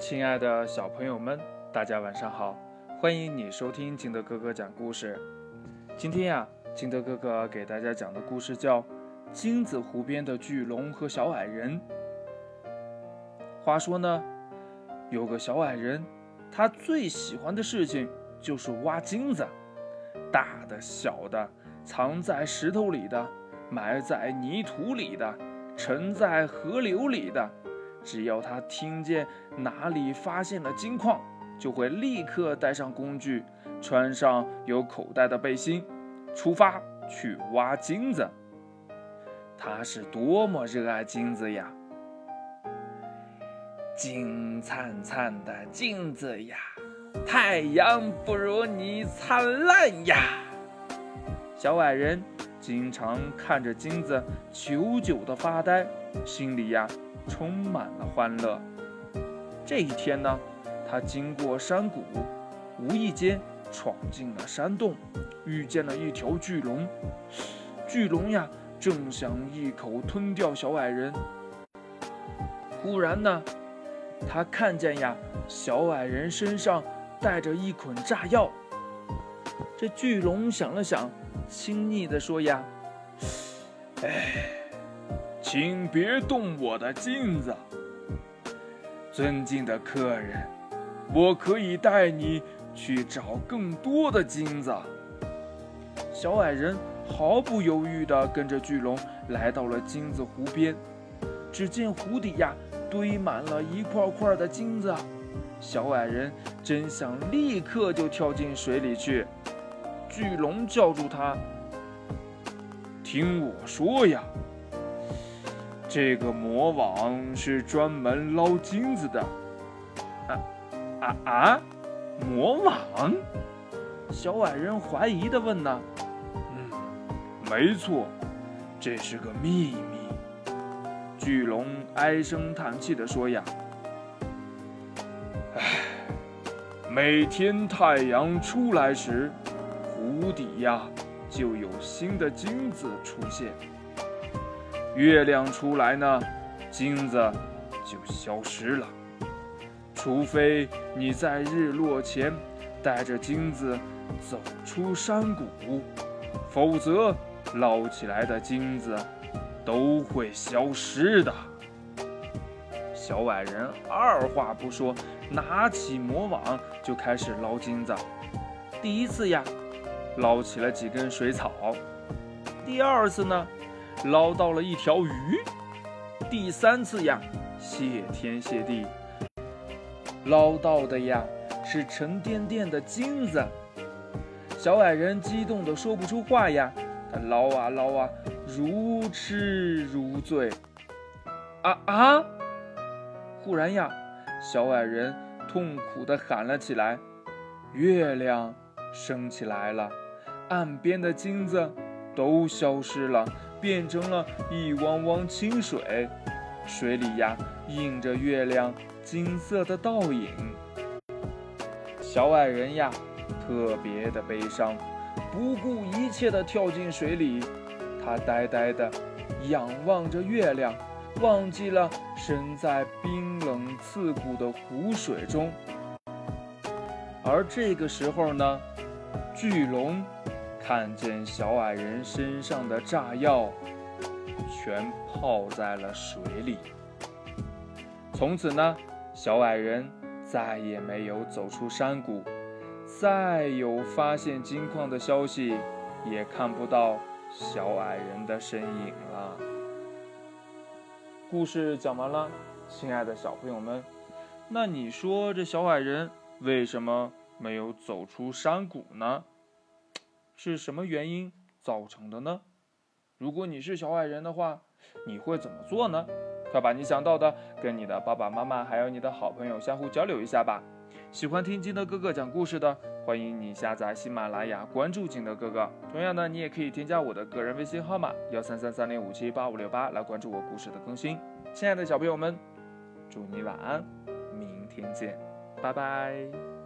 亲爱的小朋友们，大家晚上好！欢迎你收听金德哥哥讲故事。今天呀，金德哥哥给大家讲的故事叫《金子湖边的巨龙和小矮人》。话说呢，有个小矮人，他最喜欢的事情就是挖金子，大的、小的，藏在石头里的，埋在泥土里的，沉在河流里的。只要他听见哪里发现了金矿，就会立刻带上工具，穿上有口袋的背心，出发去挖金子。他是多么热爱金子呀！金灿灿的金子呀，太阳不如你灿烂呀！小矮人经常看着金子，久久的发呆，心里呀。充满了欢乐。这一天呢，他经过山谷，无意间闯进了山洞，遇见了一条巨龙。巨龙呀，正想一口吞掉小矮人。忽然呢，他看见呀，小矮人身上带着一捆炸药。这巨龙想了想，亲昵地说：“呀，哎。”请别动我的金子，尊敬的客人，我可以带你去找更多的金子。小矮人毫不犹豫地跟着巨龙来到了金子湖边，只见湖底呀堆满了一块块的金子，小矮人真想立刻就跳进水里去。巨龙叫住他：“听我说呀！”这个魔网是专门捞金子的，啊啊啊！魔网？小矮人怀疑的问呢。嗯，没错，这是个秘密。巨龙唉声叹气的说呀：“唉，每天太阳出来时，湖底呀就有新的金子出现。”月亮出来呢，金子就消失了。除非你在日落前带着金子走出山谷，否则捞起来的金子都会消失的。小矮人二话不说，拿起魔网就开始捞金子。第一次呀，捞起了几根水草；第二次呢？捞到了一条鱼，第三次呀，谢天谢地，捞到的呀是沉甸甸的金子。小矮人激动的说不出话呀，他捞啊捞啊，如痴如醉。啊啊！忽然呀，小矮人痛苦的喊了起来：“月亮升起来了，岸边的金子都消失了。”变成了一汪汪清水，水里呀映着月亮金色的倒影。小矮人呀特别的悲伤，不顾一切的跳进水里。他呆呆的仰望着月亮，忘记了身在冰冷刺骨的湖水中。而这个时候呢，巨龙。看见小矮人身上的炸药全泡在了水里。从此呢，小矮人再也没有走出山谷，再有发现金矿的消息，也看不到小矮人的身影了。故事讲完了，亲爱的小朋友们，那你说这小矮人为什么没有走出山谷呢？是什么原因造成的呢？如果你是小矮人的话，你会怎么做呢？快把你想到的跟你的爸爸妈妈还有你的好朋友相互交流一下吧。喜欢听金德哥哥讲故事的，欢迎你下载喜马拉雅，关注金德哥哥。同样呢，你也可以添加我的个人微信号码幺三三三零五七八五六八来关注我故事的更新。亲爱的小朋友们，祝你晚安，明天见，拜拜。